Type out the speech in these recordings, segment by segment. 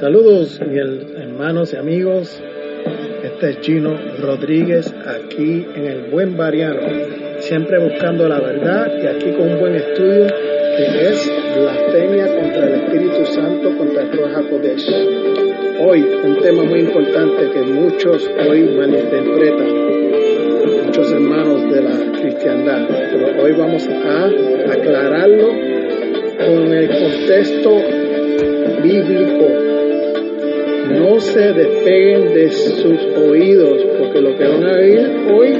Saludos, hermanos y amigos. Este es Gino Rodríguez aquí en el Buen Variano, siempre buscando la verdad y aquí con un buen estudio que es blasfemia contra el Espíritu Santo, contra el Ruach Hoy un tema muy importante que muchos hoy malinterpretan, muchos hermanos de la cristiandad, pero hoy vamos a aclararlo con el contexto bíblico no se despeguen de sus oídos, porque lo que van a oír hoy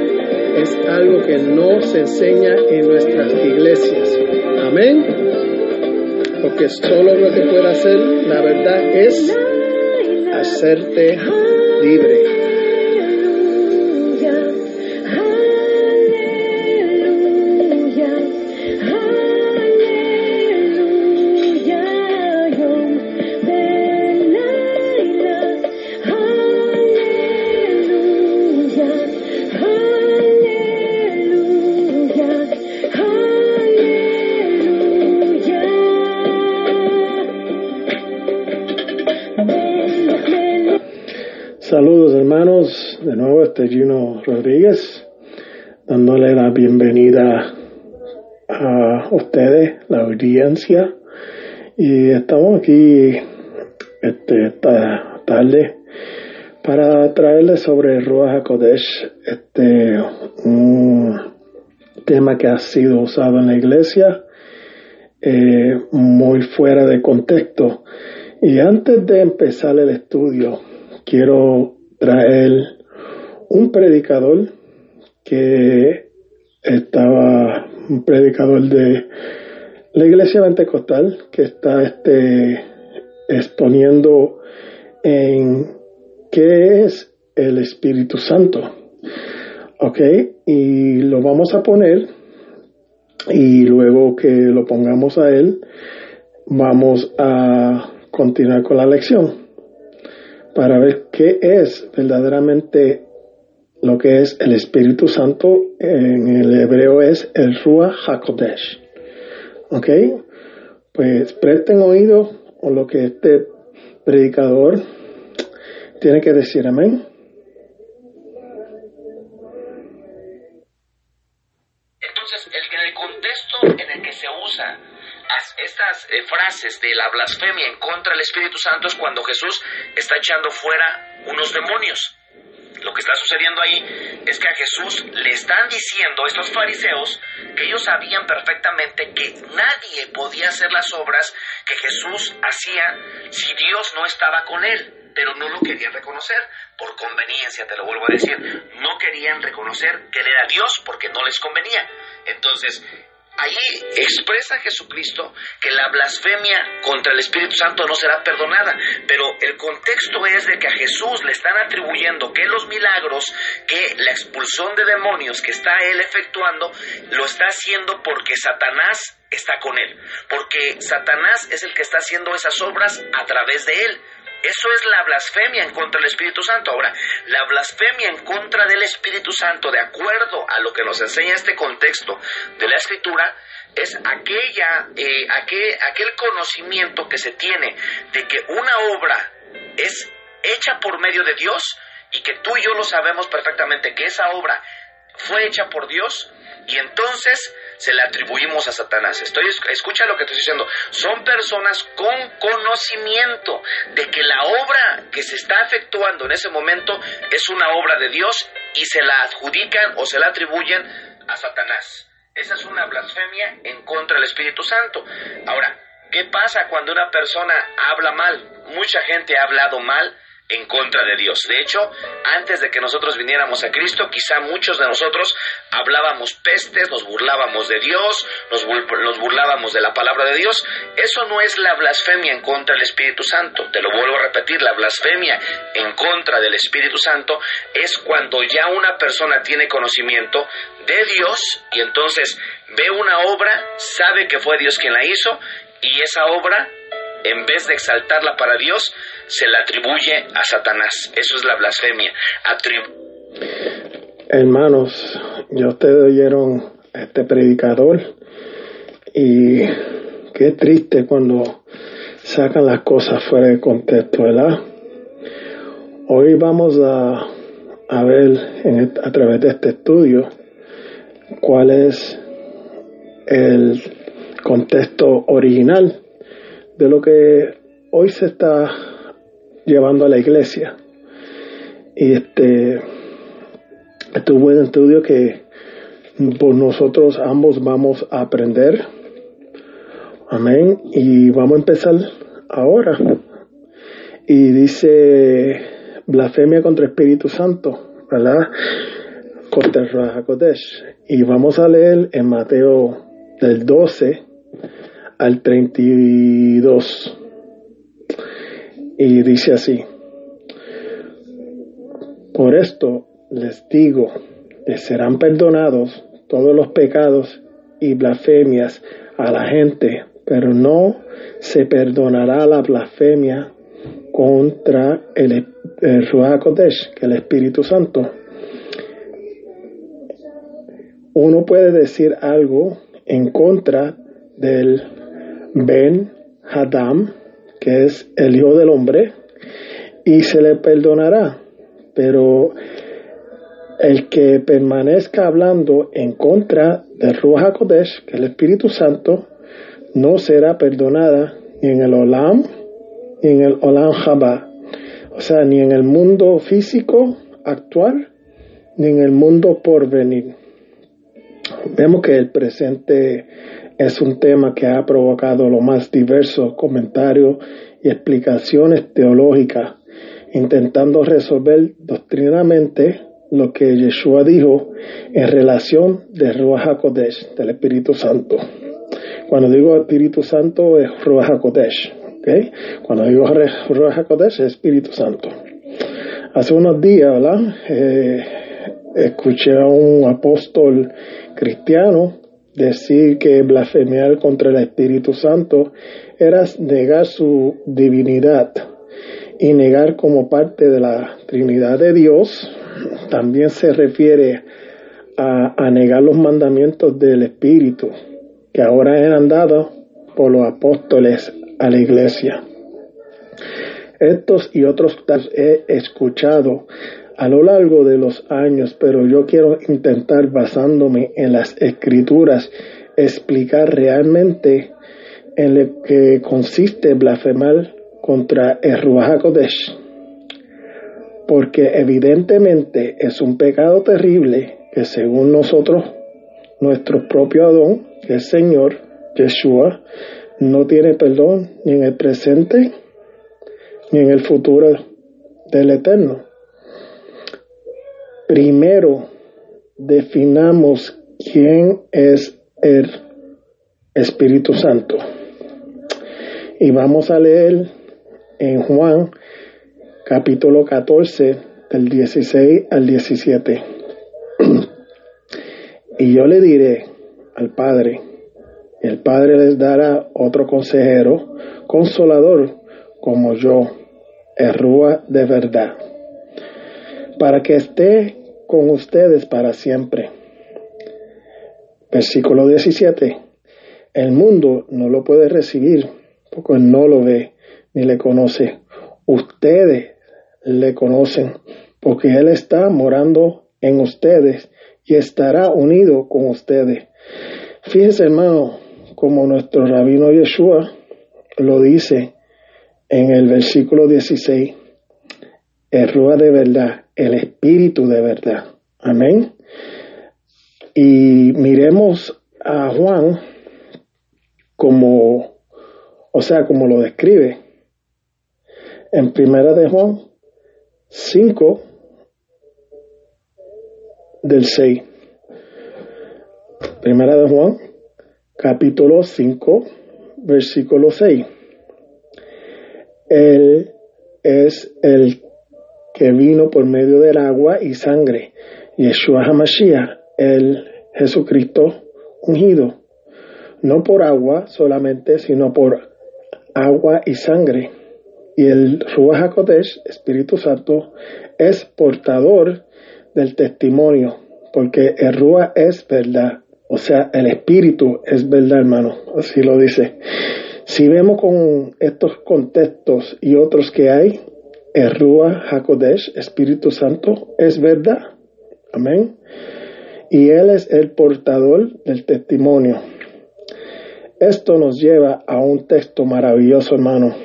es algo que no se enseña en nuestras iglesias. Amén. Porque solo lo que puede hacer la verdad es hacerte libre. De nuevo este Gino Rodríguez, dándole la bienvenida a ustedes, la audiencia. Y estamos aquí este, esta tarde para traerles sobre Ruach HaKodesh, este, un tema que ha sido usado en la iglesia, eh, muy fuera de contexto. Y antes de empezar el estudio, quiero traer un predicador que estaba, un predicador de la iglesia pentecostal que está este, exponiendo en qué es el Espíritu Santo. ¿Ok? Y lo vamos a poner y luego que lo pongamos a él, vamos a continuar con la lección para ver qué es verdaderamente lo que es el Espíritu Santo en el hebreo es el Ruach HaKodesh. ¿Ok? Pues presten oído a lo que este predicador tiene que decir. Amén. Eh, frases de la blasfemia en contra del Espíritu Santo es cuando Jesús está echando fuera unos demonios lo que está sucediendo ahí es que a Jesús le están diciendo estos fariseos que ellos sabían perfectamente que nadie podía hacer las obras que Jesús hacía si Dios no estaba con él pero no lo querían reconocer por conveniencia, te lo vuelvo a decir. No querían reconocer que él era Dios porque no les convenía. Entonces, Ahí expresa Jesucristo que la blasfemia contra el Espíritu Santo no será perdonada, pero el contexto es de que a Jesús le están atribuyendo que los milagros, que la expulsión de demonios que está él efectuando, lo está haciendo porque Satanás está con él, porque Satanás es el que está haciendo esas obras a través de él. Eso es la blasfemia en contra del Espíritu Santo. Ahora, la blasfemia en contra del Espíritu Santo, de acuerdo a lo que nos enseña este contexto de la Escritura, es aquella, eh, aquel, aquel conocimiento que se tiene de que una obra es hecha por medio de Dios y que tú y yo lo sabemos perfectamente que esa obra fue hecha por Dios y entonces se le atribuimos a Satanás. Estoy, escucha lo que estoy diciendo. Son personas con conocimiento de que la obra que se está efectuando en ese momento es una obra de Dios y se la adjudican o se la atribuyen a Satanás. Esa es una blasfemia en contra del Espíritu Santo. Ahora, ¿qué pasa cuando una persona habla mal? Mucha gente ha hablado mal en contra de Dios. De hecho, antes de que nosotros viniéramos a Cristo, quizá muchos de nosotros hablábamos pestes, nos burlábamos de Dios, nos, burlábamos de la palabra de Dios. Eso no es la blasfemia en contra del Espíritu Santo. Te lo vuelvo a repetir, la blasfemia en contra del Espíritu Santo es cuando ya una persona tiene conocimiento de Dios y entonces ve una obra, sabe que fue Dios quien la hizo y esa obra, en vez de exaltarla para Dios, se la atribuye a Satanás. Eso es la blasfemia. Hermanos, ya ustedes oyeron este predicador y qué triste cuando sacan las cosas fuera de contexto, ¿verdad? Hoy vamos a, a ver a través de este estudio cuál es el contexto original de lo que hoy se está llevando a la iglesia. Y este, este es buen estudio que por nosotros ambos vamos a aprender. Amén. Y vamos a empezar ahora. Y dice blasfemia contra Espíritu Santo, ¿verdad? Contra. Y vamos a leer en Mateo del 12 al 32. Y dice así, por esto les digo, les serán perdonados todos los pecados y blasfemias a la gente, pero no se perdonará la blasfemia contra el, el Ruach que el Espíritu Santo. Uno puede decir algo en contra del Ben Hadam, que es el Hijo del Hombre, y se le perdonará. Pero el que permanezca hablando en contra del Ruach HaKodesh, que es el Espíritu Santo, no será perdonada ni en el Olam ni en el Olam Haba. O sea, ni en el mundo físico actual, ni en el mundo por venir. Vemos que el presente es un tema que ha provocado los más diversos comentarios y explicaciones teológicas, intentando resolver doctrinamente lo que Yeshua dijo en relación de Ruach HaKodesh, del Espíritu Santo. Cuando digo Espíritu Santo es Ruach HaKodesh, ¿okay? Cuando digo Ruach HaKodesh es Espíritu Santo. Hace unos días. Eh, escuché a un apóstol cristiano decir que blasfemiar contra el Espíritu Santo era negar su divinidad y negar como parte de la Trinidad de Dios también se refiere a, negar los mandamientos del Espíritu que ahora eran dados por los apóstoles a la iglesia. Estos y otros he escuchado a lo largo de los años, pero yo quiero intentar, basándome en las escrituras, explicar realmente en lo que consiste blasfemar contra el Ruach porque evidentemente es un pecado terrible que según nosotros, nuestro propio Adón, es Señor, Yeshua, no tiene perdón ni en el presente ni en el futuro del Eterno. Primero, definamos quién es el Espíritu Santo. Y vamos a leer en Juan capítulo 14 del 16 al 17. y yo le diré al Padre, el Padre les dará otro consejero, consolador, como yo, Errúa de verdad, para que esté con ustedes para siempre. Versículo 17. El mundo no lo puede recibir porque no lo ve ni le conoce. Ustedes le conocen porque Él está morando en ustedes y estará unido con ustedes. Fíjense hermano, como nuestro rabino Yeshua lo dice en el versículo 16, el Rúa de verdad, el Espíritu de verdad. Amén. Y miremos a Juan como, o sea, como lo describe. En primera de Juan 5 del 6. Primera de Juan, capítulo 5, versículo 6. Él es el que vino por medio del agua y sangre, Yeshua HaMashiach, el Jesucristo ungido, no por agua solamente, sino por agua y sangre. Y el Ruach HaKodesh, Espíritu Santo, es portador del testimonio, porque el Ruach es verdad, o sea, el Espíritu es verdad, hermano, así lo dice. Si vemos con estos contextos y otros que hay, HaKodesh, Espíritu Santo, es verdad. Amén. Y Él es el portador del testimonio. Esto nos lleva a un texto maravilloso, hermano.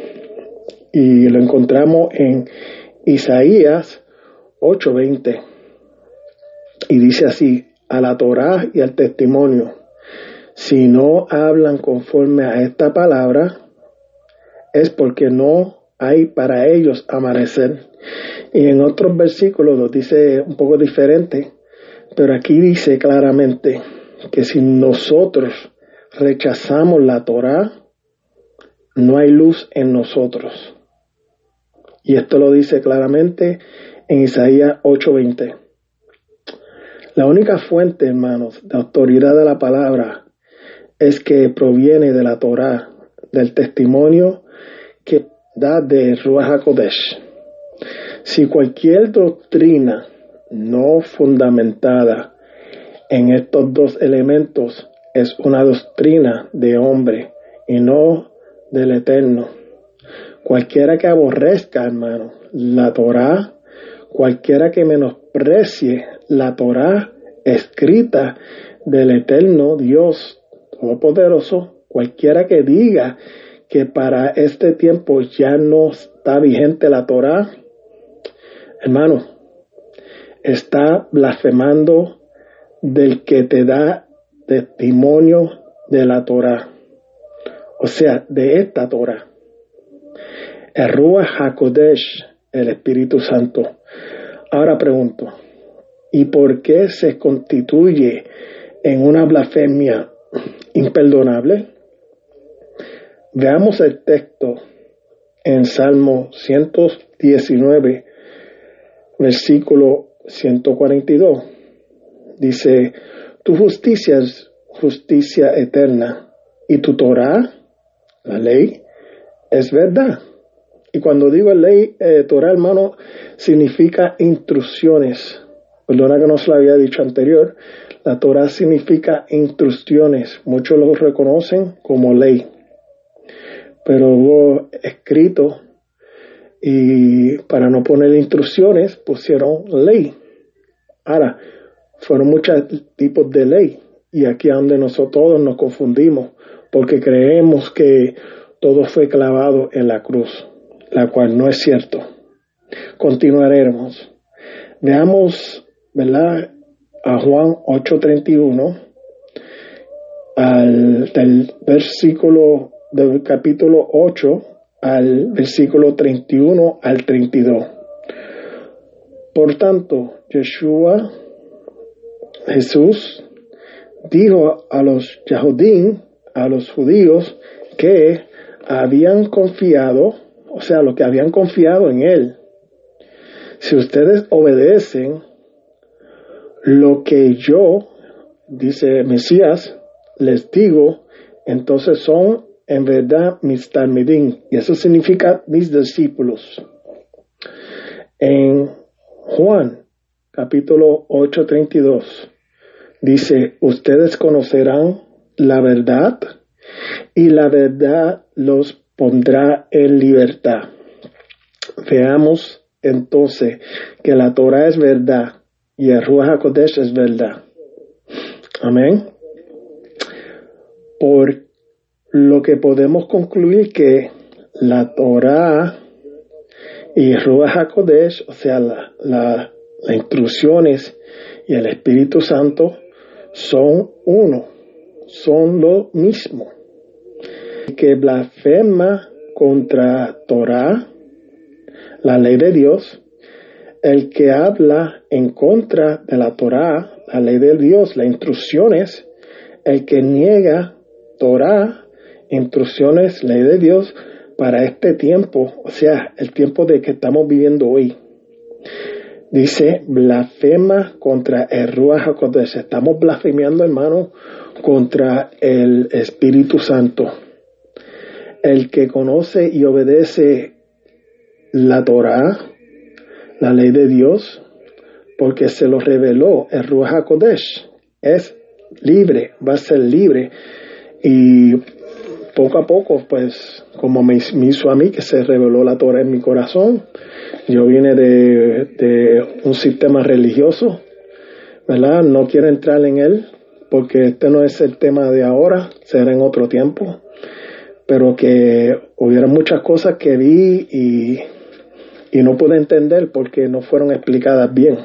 Y lo encontramos en Isaías 8:20. Y dice así, a la Torá y al testimonio. Si no hablan conforme a esta palabra, es porque no hay para ellos amanecer. Y en otros versículos lo dice un poco diferente, pero aquí dice claramente que si nosotros rechazamos la Torah, no hay luz en nosotros. Y esto lo dice claramente en Isaías 8:20. La única fuente, hermanos, de autoridad de la palabra es que proviene de la Torah, del testimonio da de Ruach HaKodesh. Si cualquier doctrina no fundamentada en estos dos elementos es una doctrina de hombre y no del eterno. Cualquiera que aborrezca, hermano, la Torah, cualquiera que menosprecie la Torah escrita del eterno Dios Todopoderoso, cualquiera que diga que para este tiempo ya no está vigente la Torah, hermano, está blasfemando del que te da testimonio de la Torah, o sea, de esta Torah. El HaKodesh, el Espíritu Santo. Ahora pregunto, ¿y por qué se constituye en una blasfemia imperdonable? Veamos el texto en Salmo 119, versículo 142. Dice, tu justicia es justicia eterna y tu Torah, la ley, es verdad. Y cuando digo ley, eh, Torah, hermano, significa instrucciones. Perdona que no se lo había dicho anterior. La Torah significa instrucciones. Muchos lo reconocen como ley. Pero hubo escrito y para no poner instrucciones pusieron ley. Ahora, fueron muchos tipos de ley y aquí es donde nosotros todos nos confundimos porque creemos que todo fue clavado en la cruz, la cual no es cierto. Continuaremos. Veamos, ¿verdad? A Juan 8:31 al del versículo del capítulo 8 al versículo 31 al 32. Por tanto, Yeshua, Jesús, dijo a los Yahudín, a los judíos, que habían confiado, o sea, lo que habían confiado en Él. Si ustedes obedecen lo que yo, dice Mesías, les digo, entonces son en verdad mis talmidim, y eso significa mis discípulos. En Juan capítulo 8:32 dice, ustedes conocerán la verdad y la verdad los pondrá en libertad. Veamos entonces que la Torah es verdad y el Ruach HaKodesh es verdad. Amén. Lo que podemos concluir que la Torah y Ruach HaKodesh, o sea, las instrucciones y el Espíritu Santo son uno, son lo mismo. Que blasfema contra Torah, la ley de Dios, el que habla en contra de la Torah, la ley de Dios, las instrucciones, el que niega Torah, instrucciones, ley de Dios para este tiempo, o sea, el tiempo de que estamos viviendo hoy. Dice, blasfema contra el Ruach HaKodesh. Estamos blasfemiando, hermano, contra el Espíritu Santo. El que conoce y obedece la Torah, la ley de Dios, porque se lo reveló el Ruach HaKodesh, es libre, va a ser libre. Y poco a poco, pues, como me, hizo a mí, que se reveló la Torah en mi corazón, yo vine de, un sistema religioso, ¿verdad? No quiero entrar en él, porque este no es el tema de ahora, será en otro tiempo, pero que hubiera muchas cosas que vi y, y no pude entender porque no fueron explicadas bien.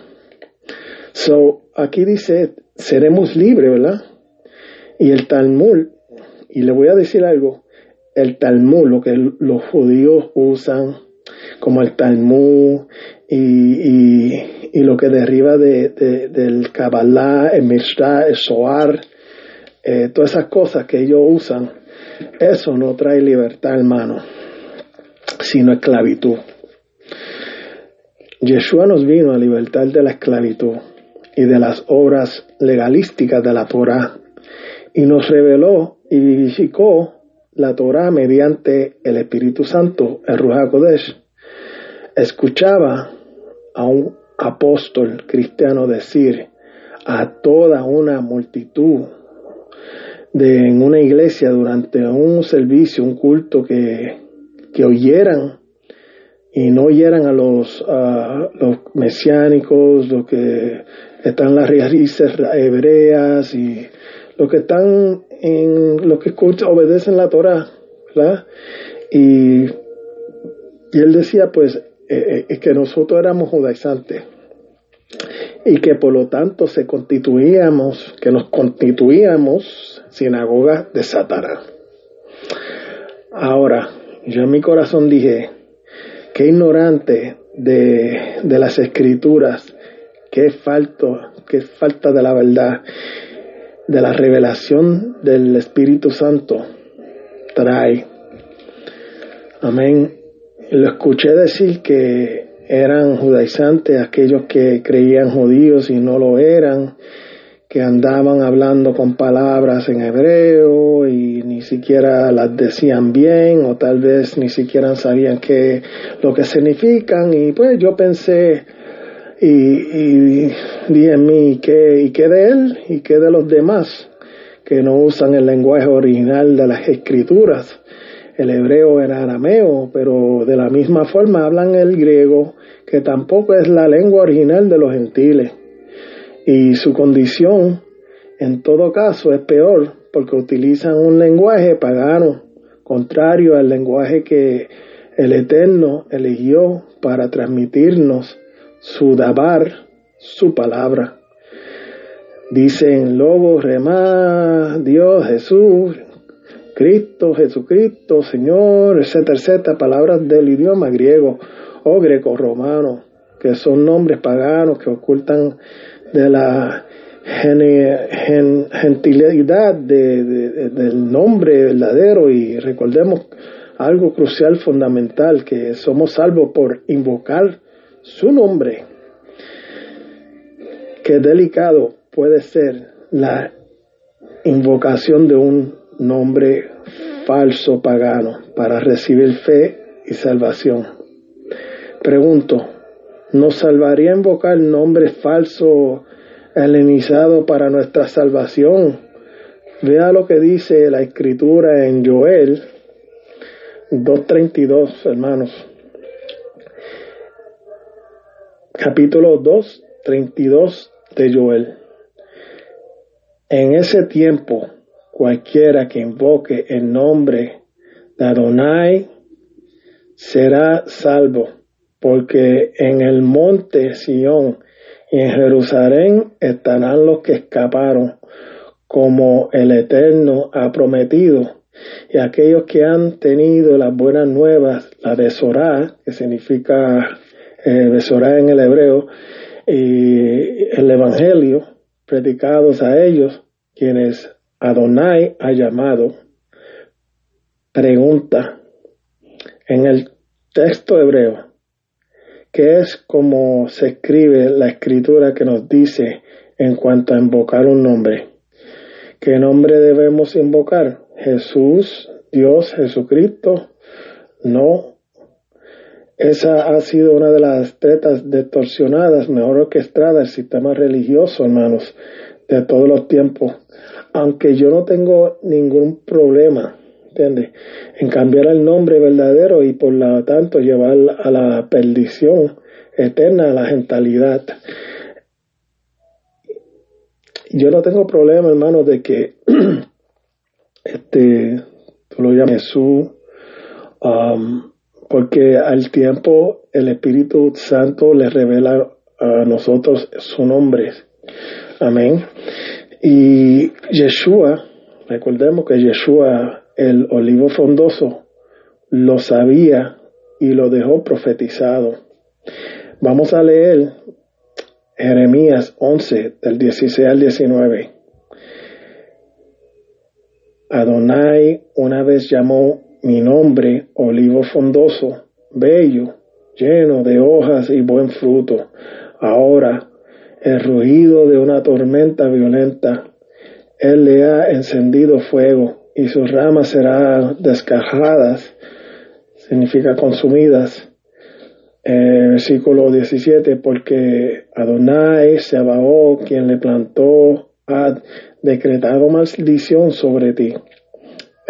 So, aquí dice, seremos libres, ¿verdad? Y el Talmud, y le voy a decir algo, el Talmud, lo que los judíos usan como el Talmud y, y, lo que deriva de, del Kabbalah, el Mishnah, el Zohar, eh, todas esas cosas que ellos usan, eso no trae libertad, hermano, sino esclavitud. Yeshua nos vino a libertar de la esclavitud y de las obras legalísticas de la Torah y nos reveló y vivificó la Torah mediante el Espíritu Santo, el Ruach Kodesh. Escuchaba a un apóstol cristiano decir a toda una multitud de en una iglesia durante un servicio, un culto que, que oyeran y no oyeran a los, los mesiánicos, los que están las raíces hebreas y los que están en los que escuchan, obedecen la Torah, ¿verdad? Y, él decía, pues, eh, eh, que nosotros éramos judaizantes y que por lo tanto se constituíamos, que nos constituíamos sinagoga de Satanás. Ahora, yo en mi corazón dije, qué ignorante de, de las escrituras, qué falta, qué falta de la verdad, de la revelación del Espíritu Santo trae. Amén. Lo escuché decir que eran judaizantes aquellos que creían judíos y no lo eran, que andaban hablando con palabras en hebreo y ni siquiera las decían bien o tal vez ni siquiera sabían qué lo que significan y pues yo pensé y, y dije en mí, ¿y qué, ¿y qué de él? ¿Y qué de los demás que no usan el lenguaje original de las escrituras? el hebreo era arameo, pero de la misma forma hablan el griego, que tampoco es la lengua original de los gentiles. Y su condición, en todo caso, es peor, porque utilizan un lenguaje pagano, contrario al lenguaje que el Eterno eligió para transmitirnos su dabar, su palabra. Dicen Lobo, Remá, Dios, Jesús, Cristo, Jesucristo, Señor, etcétera, etcétera, palabras del idioma griego o greco-romano, que son nombres paganos que ocultan de la gentilidad del nombre verdadero y recordemos algo crucial, fundamental, que somos salvos por invocar su nombre. Qué delicado puede ser la invocación de un nombre falso pagano para recibir fe y salvación. Pregunto, ¿nos salvaría invocar nombre falso helenizado para nuestra salvación? Vea lo que dice la escritura en Joel 2.32, hermanos. Capítulo 2, 32 de Joel. En ese tiempo, cualquiera que invoque el nombre de Adonai será salvo, porque en el monte Sión y en Jerusalén estarán los que escaparon, como el Eterno ha prometido, y aquellos que han tenido las buenas nuevas, la de Sorá, que significa eh, en el hebreo, y el Evangelio, predicados a ellos, quienes Adonai ha llamado, pregunta en el texto hebreo, que es como se escribe la escritura que nos dice en cuanto a invocar un nombre. ¿Qué nombre debemos invocar? Jesús, Dios, Jesucristo. No. Esa ha sido una de las tretas distorsionadas, mejor orquestadas del sistema religioso, hermanos, de todos los tiempos aunque yo no tengo ningún problema entiendes? En cambiar el nombre verdadero y por lo tanto llevar a la perdición eterna, a la gentalidad. Yo no tengo problema, hermano, de que este, tú lo llamas Jesús, um, porque al tiempo el Espíritu Santo le revela a nosotros su nombre. Amén. Y Yeshua, recordemos que Yeshua, el olivo frondoso, lo sabía y lo dejó profetizado. Vamos a leer Jeremías 11, del 16 al 19. Adonai una vez llamó mi nombre olivo frondoso, bello, lleno de hojas y buen fruto. Ahora, el rugido de una tormenta violenta, Él le ha encendido fuego y sus ramas serán descajadas, significa consumidas eh, versículo 17, porque Adonai Sebaó, quien le plantó, ha decretado maldición sobre ti.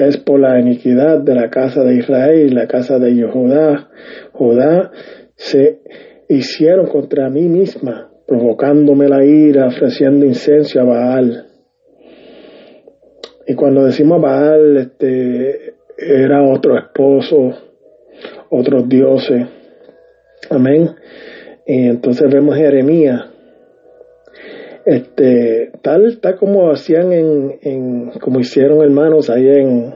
Es por la iniquidad de la casa de Israel y la casa de Judá. Judá se hicieron contra mí misma, provocándome la ira, ofreciendo incenso a Baal. Y cuando decimos Baal, este, era otro esposo, otros dioses Amén. Y entonces vemos Jeremías, este, tal, tal como hacían en, en, como hicieron hermanos ahí en,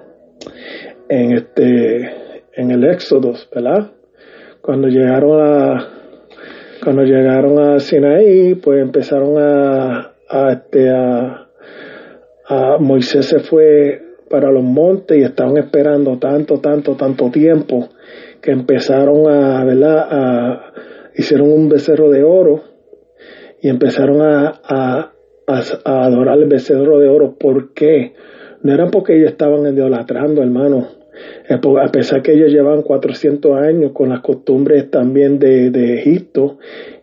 en este, en el Éxodo, ¿verdad? Cuando llegaron a, cuando llegaron a Sinaí, pues empezaron a, a este, a, a Moisés se fue para los montes y estaban esperando tanto, tanto, tanto tiempo que empezaron a, ¿verdad? A, hicieron un becerro de oro y empezaron a, adorar el becerro de oro. ¿Por qué? No era porque ellos estaban idolatrando, hermano. A pesar que ellos llevan 400 años con las costumbres también de, de Egipto,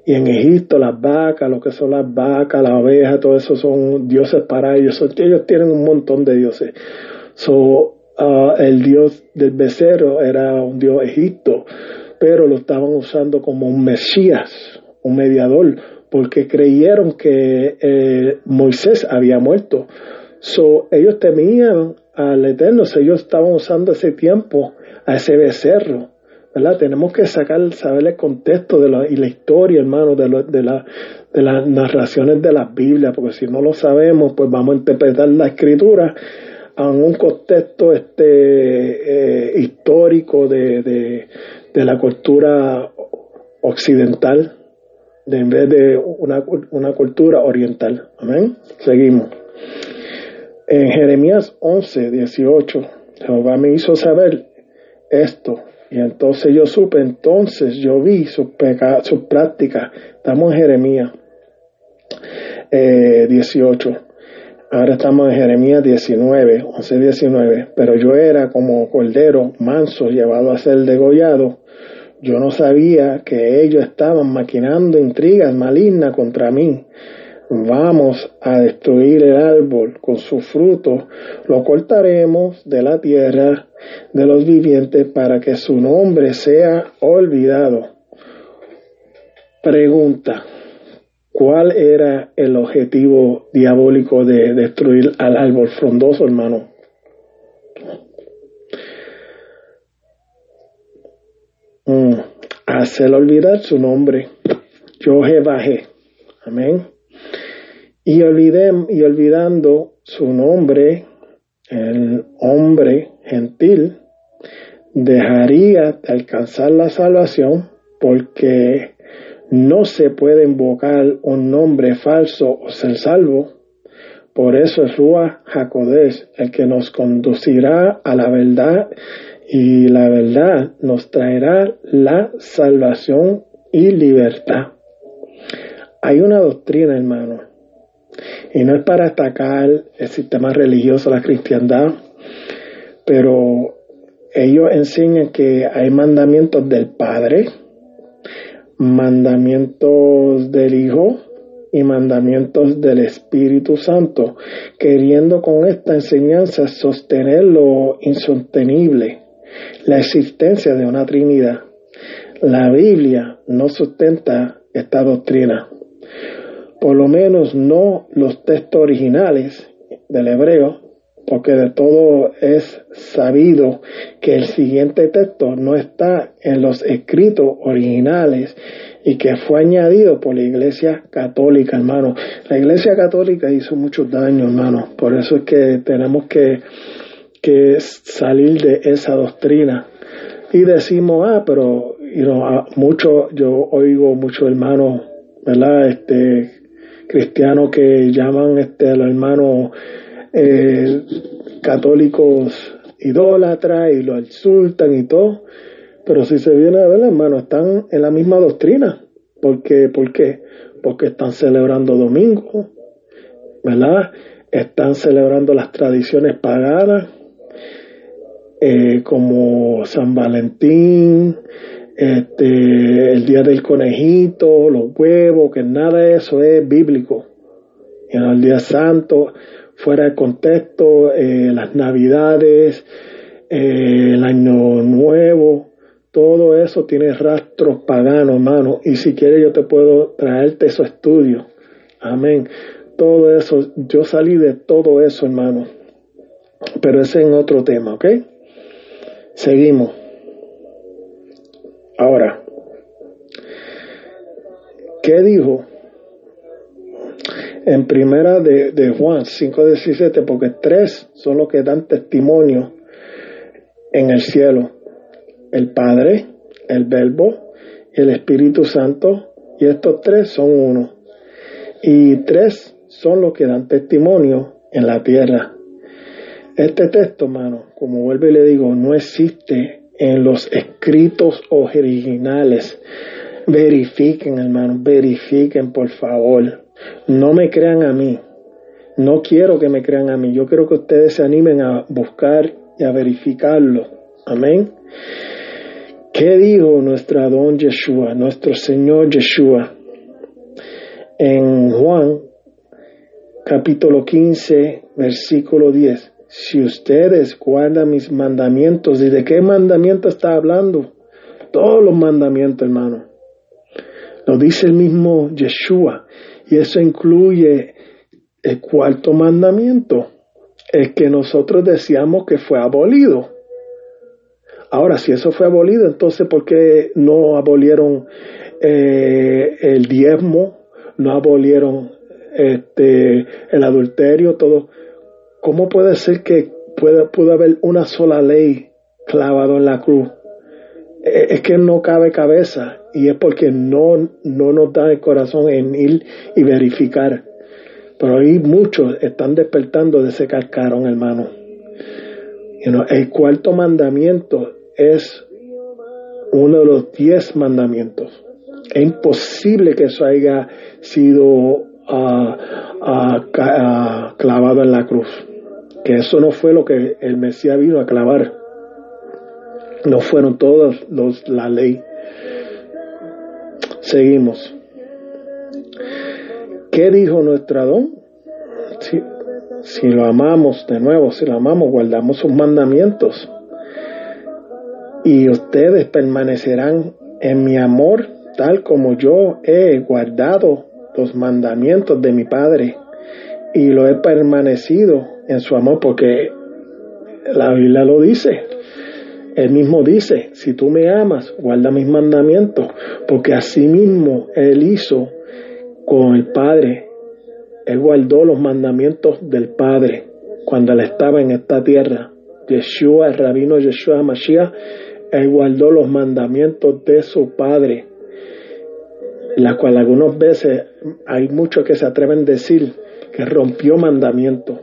y en Egipto las vacas, lo que son las vacas, las ovejas, todo eso son dioses para ellos. Ellos tienen un montón de dioses. So, Ah, el dios del becerro era un dios egipto, pero lo estaban usando como un mesías, un mediador, porque creyeron que eh, Moisés había muerto. So, ellos temían al Eterno, ellos estaban usando ese tiempo a ese becerro. ¿verdad? Tenemos que sacar, saber el contexto de la, y la historia, hermano, de, de, la, de las narraciones de la Biblia, porque si no lo sabemos, pues vamos a interpretar la escritura en un contexto este, eh, histórico de, de, la cultura occidental de, en vez de una, una cultura oriental. Amén. Seguimos. En Jeremías 11, 18, Jehová me hizo saber esto. Y entonces yo supe, entonces yo vi sus su prácticas. Estamos en Jeremías eh, 18. Ahora estamos en Jeremías 19, 11, 19. Pero yo era como cordero manso llevado a ser degollado. Yo no sabía que ellos estaban maquinando intrigas malignas contra mí. Vamos a destruir el árbol con su fruto. Lo cortaremos de la tierra de los vivientes para que su nombre sea olvidado. Pregunta. ¿Cuál era el objetivo diabólico de destruir al árbol frondoso, hermano? Mm, hacer olvidar su nombre. Yo bajé. Amén. Y, olvidé, y olvidando su nombre, el hombre gentil dejaría de alcanzar la salvación porque no se puede invocar un nombre falso o ser salvo. Por eso es Rúa Jacodés el que nos conducirá a la verdad y la verdad nos traerá la salvación y libertad. Hay una doctrina, hermano, y no es para atacar el sistema religioso, la cristiandad, pero ellos enseñan que hay mandamientos del Padre, mandamientos del Hijo y mandamientos del Espíritu Santo, queriendo con esta enseñanza sostener lo insostenible, la existencia de una Trinidad. La Biblia no sustenta esta doctrina, por lo menos no los textos originales del hebreo, porque de todo es sabido que el siguiente texto no está en los escritos originales y que fue añadido por la Iglesia Católica, hermano. La Iglesia Católica hizo mucho daño, hermano. Por eso es que tenemos que, que salir de esa doctrina. Y decimos, ah, pero you know, mucho, yo oigo muchos hermanos, ¿verdad? Este, cristianos que llaman este, a los hermanos eh, católicos idólatras y lo insultan y todo. Pero si se viene a ver, hermano, están en la misma doctrina. Porque, ¿Por qué? Porque están celebrando domingo, ¿verdad? Están celebrando las tradiciones paganas, eh, como San Valentín, este, el día del conejito, los huevos, que nada de eso es bíblico. Y el día santo, fuera de contexto, eh, las navidades, eh, el año nuevo, todo eso tiene rastros paganos, hermano. Y si quieres yo te puedo traerte esos estudios. Amén. Todo eso, yo salí de todo eso, hermano. Pero ese es en otro tema, ¿ok? Seguimos. Ahora, ¿qué dijo? En primera de, de Juan 5.17, porque tres son los que dan testimonio en el cielo el Padre, el Verbo y el Espíritu Santo, y estos tres son uno. Y tres son los que dan testimonio en la tierra. Este texto, hermano, como vuelvo y le digo, no existe en los escritos originales. Verifiquen, hermano, verifiquen, por favor. No me crean a mí. No quiero que me crean a mí. Yo quiero que ustedes se animen a buscar y a verificarlo. Amén. ¿Qué dijo nuestro don Yeshua, nuestro Señor Yeshua? En Juan capítulo 15, versículo 10. Si ustedes guardan mis mandamientos, ¿y de qué mandamiento está hablando? Todos los mandamientos, hermano. Lo dice el mismo Yeshua. Y eso incluye el cuarto mandamiento, el que nosotros decíamos que fue abolido. Ahora, si eso fue abolido, entonces, ¿por qué no abolieron eh, el diezmo? ¿No abolieron este, el adulterio? Todo. ¿Cómo puede ser que pueda, pueda haber una sola ley clavado en la cruz? Eh, es que no cabe cabeza y es porque no, no nos da el corazón en ir y verificar. Pero ahí muchos están despertando de ese cascarón, hermano. el cuarto mandamiento es uno de los diez mandamientos. Es imposible que eso haya sido ah, ah, clavado en la cruz. Que eso no fue lo que el Mesías vino a clavar. No fueron todos los, la ley. Seguimos. ¿Qué dijo nuestro Adón? Si, si lo amamos de nuevo, si lo amamos, guardamos sus mandamientos y ustedes permanecerán en mi amor tal como yo he guardado los mandamientos de mi Padre y lo he permanecido en su amor porque la Biblia lo dice. Él mismo dice, si tú me amas, guarda mis mandamientos, porque así mismo Él hizo con el Padre. Él guardó los mandamientos del Padre cuando Él estaba en esta tierra. Yeshua, el rabino Yeshua Mashiach, él guardó los mandamientos de su Padre, la cual algunas veces hay muchos que se atreven a decir que rompió mandamientos.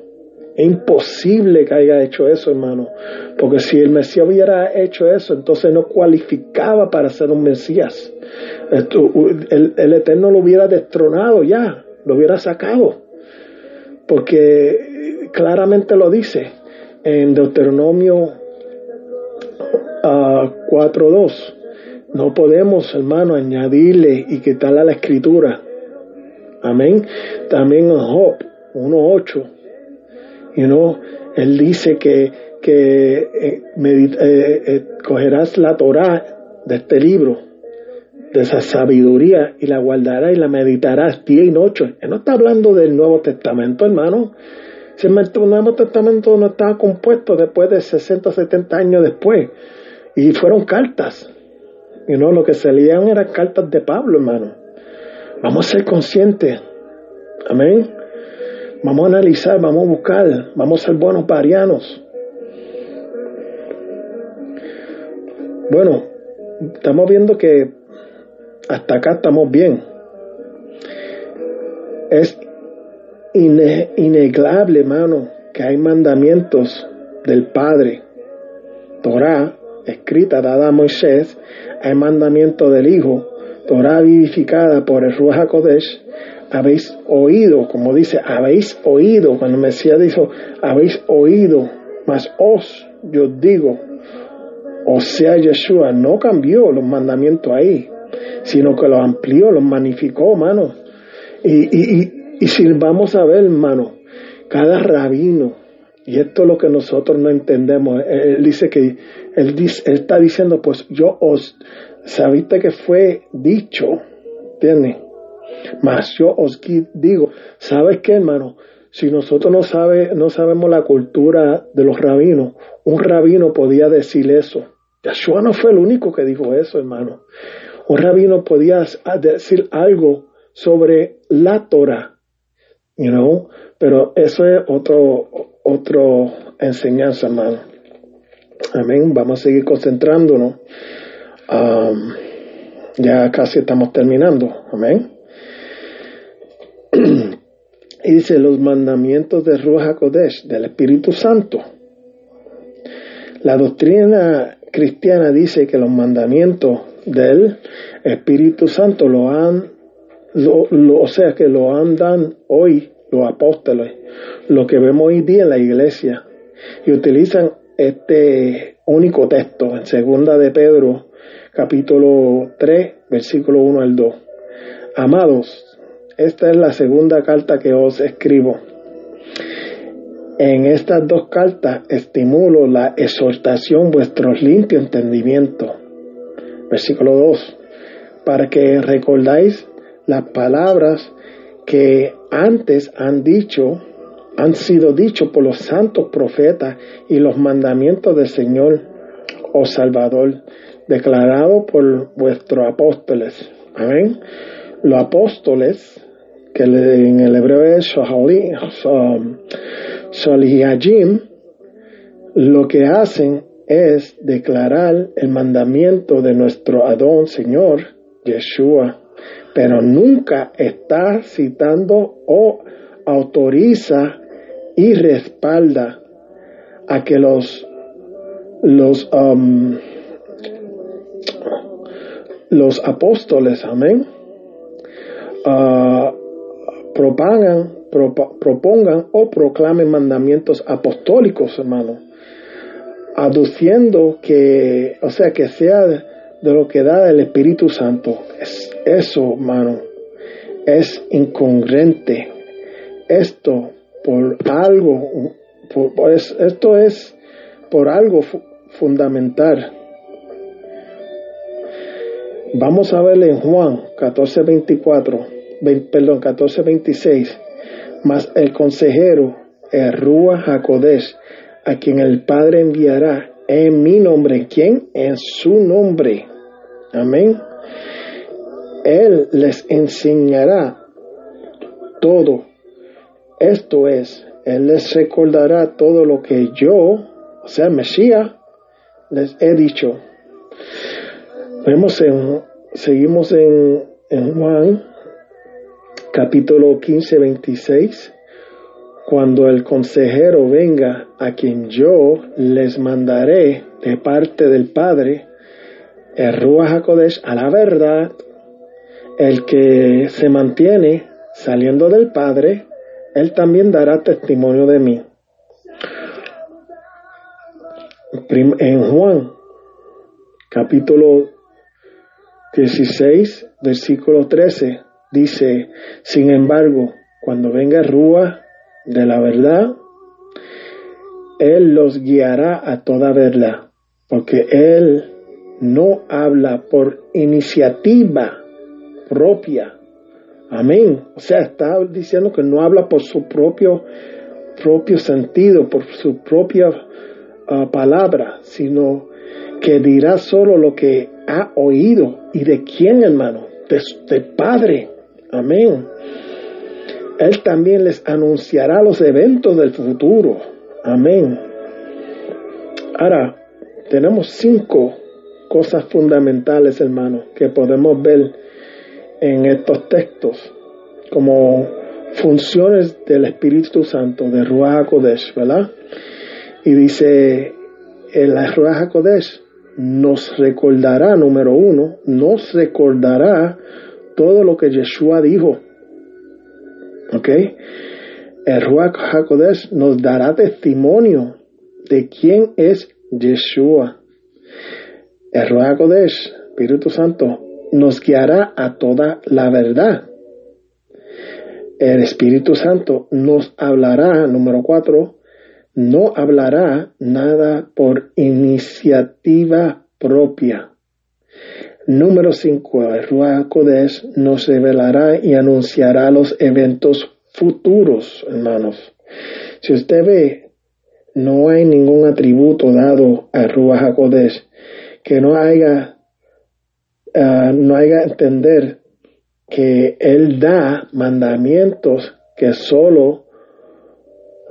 Es imposible que haya hecho eso, hermano, porque si el Mesías hubiera hecho eso, entonces no cualificaba para ser un Mesías. El, Eterno lo hubiera destronado ya, lo hubiera sacado, porque claramente lo dice en Deuteronomio a 4.2. No podemos, hermano, añadirle y quitarle a la escritura. Amén. También en Job 1.8, you know, él dice que, que eh, eh, eh, cogerás la Torah de este libro, de esa sabiduría, y la guardarás y la meditarás día y noche. Él no está hablando del Nuevo Testamento, hermano. Si el Nuevo Testamento no estaba compuesto después de 60 70 años después. Y fueron cartas. Y no, lo que se leían eran cartas de Pablo, hermano. Vamos a ser conscientes. Amén. Vamos a analizar, vamos a buscar, vamos a ser buenos parianos. Bueno, estamos viendo que hasta acá estamos bien. Es innegable, hermano, que hay mandamientos del Padre, Torah, escrita dada a Moisés, hay mandamiento del Hijo, Torah vivificada por el Ruach HaKodesh, habéis oído, como dice, habéis oído, cuando Mesías dijo, habéis oído, mas os, yo digo, o sea, Yeshua no cambió los mandamientos ahí, sino que los amplió, los magnificó, hermano. Y, y, y, y si vamos a ver, hermano, cada rabino, y esto es lo que nosotros no entendemos, él, dice que, él, él está diciendo, pues yo os, sabiste que fue dicho, ¿entiendes? Mas yo os digo, ¿sabes qué, hermano? Si nosotros no, sabe, no sabemos la cultura de los rabinos, un rabino podía decir eso. Yahshua no fue el único que dijo eso, hermano. Un rabino podía decir algo sobre la Torah, you know? pero eso es otro, otro enseñanza, hermano. Amén. Vamos a seguir concentrándonos. Ya casi estamos terminando. Amén. y dice los mandamientos de Ruach Kodesh, del Espíritu Santo. La doctrina cristiana dice que los mandamientos del Espíritu Santo lo han, o sea, que lo andan hoy los apóstoles, lo que vemos hoy día en la iglesia, y utilizan este único texto en segunda de Pedro, capítulo 3, versículo 1 al 2. Amados, esta es la segunda carta que os escribo. En estas dos cartas estimulo la exhortación vuestro limpio entendimiento. Versículo 2. Para que recordáis las palabras que antes han dicho, han sido dichos por los santos profetas y los mandamientos del Señor o oh Salvador, declarado por vuestros apóstoles. Amén. Los apóstoles que en el hebreo es Sholihajim, lo que hacen es declarar el mandamiento de nuestro Adón Señor, Yeshua, pero nunca está citando o autoriza y respalda a que los los um, los apóstoles, amén, uh, propagan, propongan o proclamen mandamientos apostólicos, hermano, aduciendo que, o sea, que sea de lo que da el Espíritu Santo. Es, eso, hermano, es incongruente. Esto por algo, esto es por algo fundamental. Vamos a ver en Juan 14:24 perdón, 14:26, mas el consejero, el Rúa Jacodes, a quien el Padre enviará en mi nombre, ¿quién? En su nombre. Amén. Él les enseñará todo. Esto es, Él les recordará todo lo que yo, o sea, Mesías, les he dicho. Seguimos en, en Juan capítulo 15, 26, cuando el consejero venga a quien yo les mandaré de parte del Padre, el Ruach HaKodesh a la verdad, el que se mantiene saliendo del Padre, él también dará testimonio de mí. En Juan, capítulo 16, versículo 13, dice, sin embargo, cuando venga Rúa de la verdad, Él los guiará a toda verdad, porque Él no habla por iniciativa propia. Amén. O sea, está diciendo que no habla por su propio, propio sentido, por su propia ah, palabra, sino que dirá solo lo que ha oído. ¿Y de quién, hermano? De, Padre. Amén. Él también les anunciará los eventos del futuro. Amén. Ahora, tenemos cinco cosas fundamentales, hermano, que podemos ver en estos textos como funciones del Espíritu Santo, de Ruach HaKodesh, ¿verdad? Y dice, el Ruach HaKodesh nos recordará, número uno, nos recordará todo lo que Yeshua dijo. ¿Ok? El Ruach HaKodesh nos dará testimonio de quién es Yeshua. El Ruach HaKodesh, Espíritu Santo, nos guiará a toda la verdad. El Espíritu Santo nos hablará, número cuatro, no hablará nada por iniciativa propia. Número cinco, el Ruach Kodesh nos revelará y anunciará los eventos futuros, hermanos. Si usted ve, no hay ningún atributo dado al Ruach que no haya Ah, no hay que entender que Él da mandamientos que solo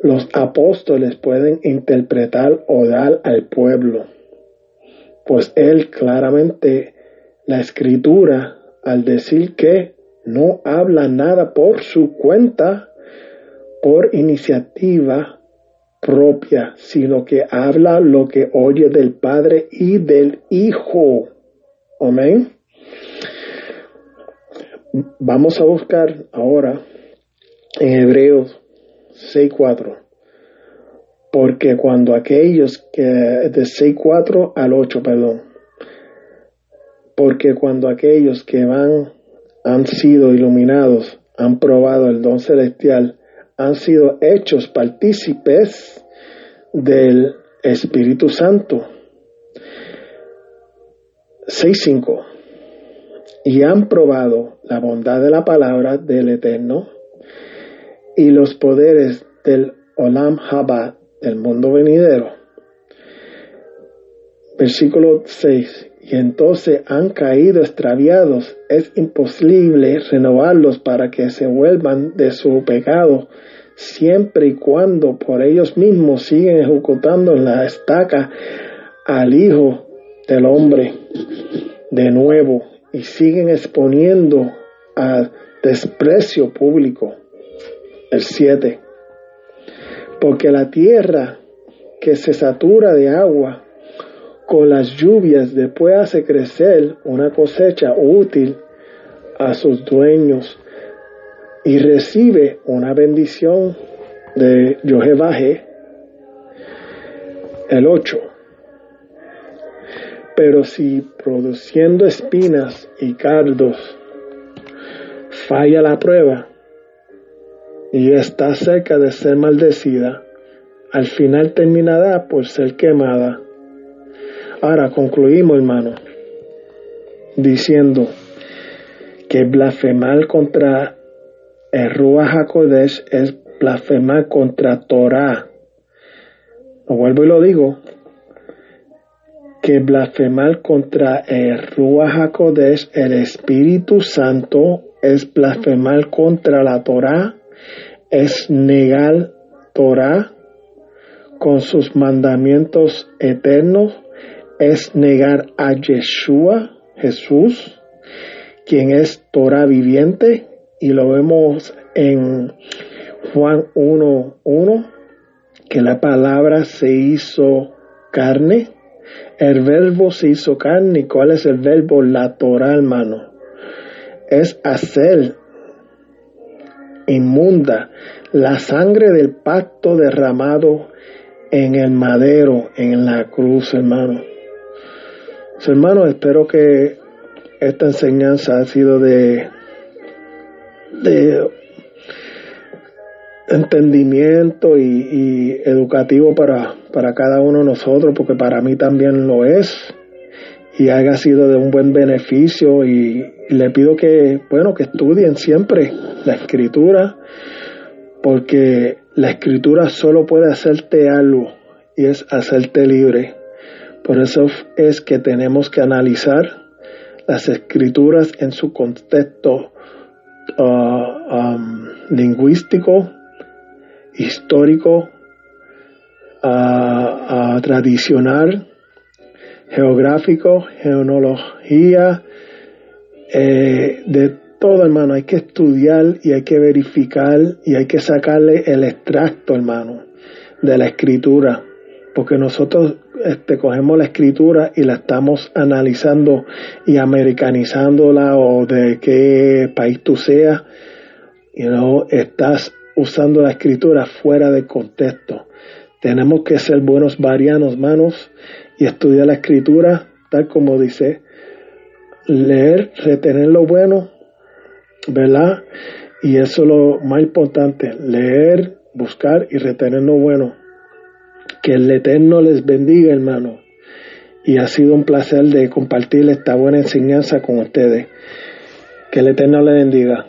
los apóstoles pueden interpretar o dar al pueblo. Pues Él claramente, la escritura, al decir que no habla nada por su cuenta, por iniciativa propia, sino que habla lo que oye del Padre y del Hijo. Amén. Vamos a buscar ahora en Hebreos 6.4. Porque cuando aquellos que, de 6.4 al 8, perdón. Porque cuando aquellos que van, han sido iluminados, han probado el don celestial, han sido hechos partícipes del Espíritu Santo 6.5 y han probado la bondad de la palabra del Eterno y los poderes del Olam Haba, del mundo venidero. Versículo 6. Y entonces han caído extraviados. Es imposible renovarlos para que se vuelvan de su pecado, siempre y cuando por ellos mismos siguen ejecutando en la estaca al Hijo del hombre de nuevo y siguen exponiendo a desprecio público. El 7. Porque la tierra que se satura de agua con las lluvias después hace crecer una cosecha útil a sus dueños y recibe una bendición de Jehová. El 8 pero si produciendo espinas y cardos falla la prueba y está cerca de ser maldecida, al final terminará por ser quemada. Ahora concluimos, hermano, diciendo que blasfemar contra el Ruach HaKodesh es blasfemar contra Torah. Lo vuelvo y lo digo, que blasfemar contra el Ruach HaKodesh, el Espíritu Santo, es blasfemar contra la Torah, es negar Torah con sus mandamientos eternos, es negar a Yeshua, Jesús, quien es Torah viviente, y lo vemos en Juan 1.1, que la palabra se hizo carne, el verbo se hizo carne. ¿Cuál es el verbo? La Torah, hermano. Es hacer inmunda la sangre del pacto derramado en el madero, en la cruz, hermano. Hermano, espero que esta enseñanza ha sido de de entendimiento y, educativo para, para cada uno de nosotros, porque para mí también lo es, y haya sido de un buen beneficio y, le pido que, bueno, que estudien siempre la escritura, porque la escritura solo puede hacerte algo y es hacerte libre. Por eso es que tenemos que analizar las escrituras en su contexto uh, um, lingüístico, histórico, uh, uh, tradicional, geográfico, genealogía, eh, de todo, hermano. Hay que estudiar y hay que verificar y hay que sacarle el extracto, hermano, de la escritura. Porque nosotros este, cogemos la escritura y la estamos analizando y americanizándola o de qué país tú seas. y no estás usando la escritura fuera de contexto. Tenemos que ser buenos varianos, hermanos, y estudiar la escritura tal como dice leer, retener lo bueno, ¿verdad? Y eso es lo más importante, leer, buscar y retener lo bueno. Que el Eterno les bendiga, hermano. Y ha sido un placer de compartir esta buena enseñanza con ustedes. Que el Eterno les bendiga.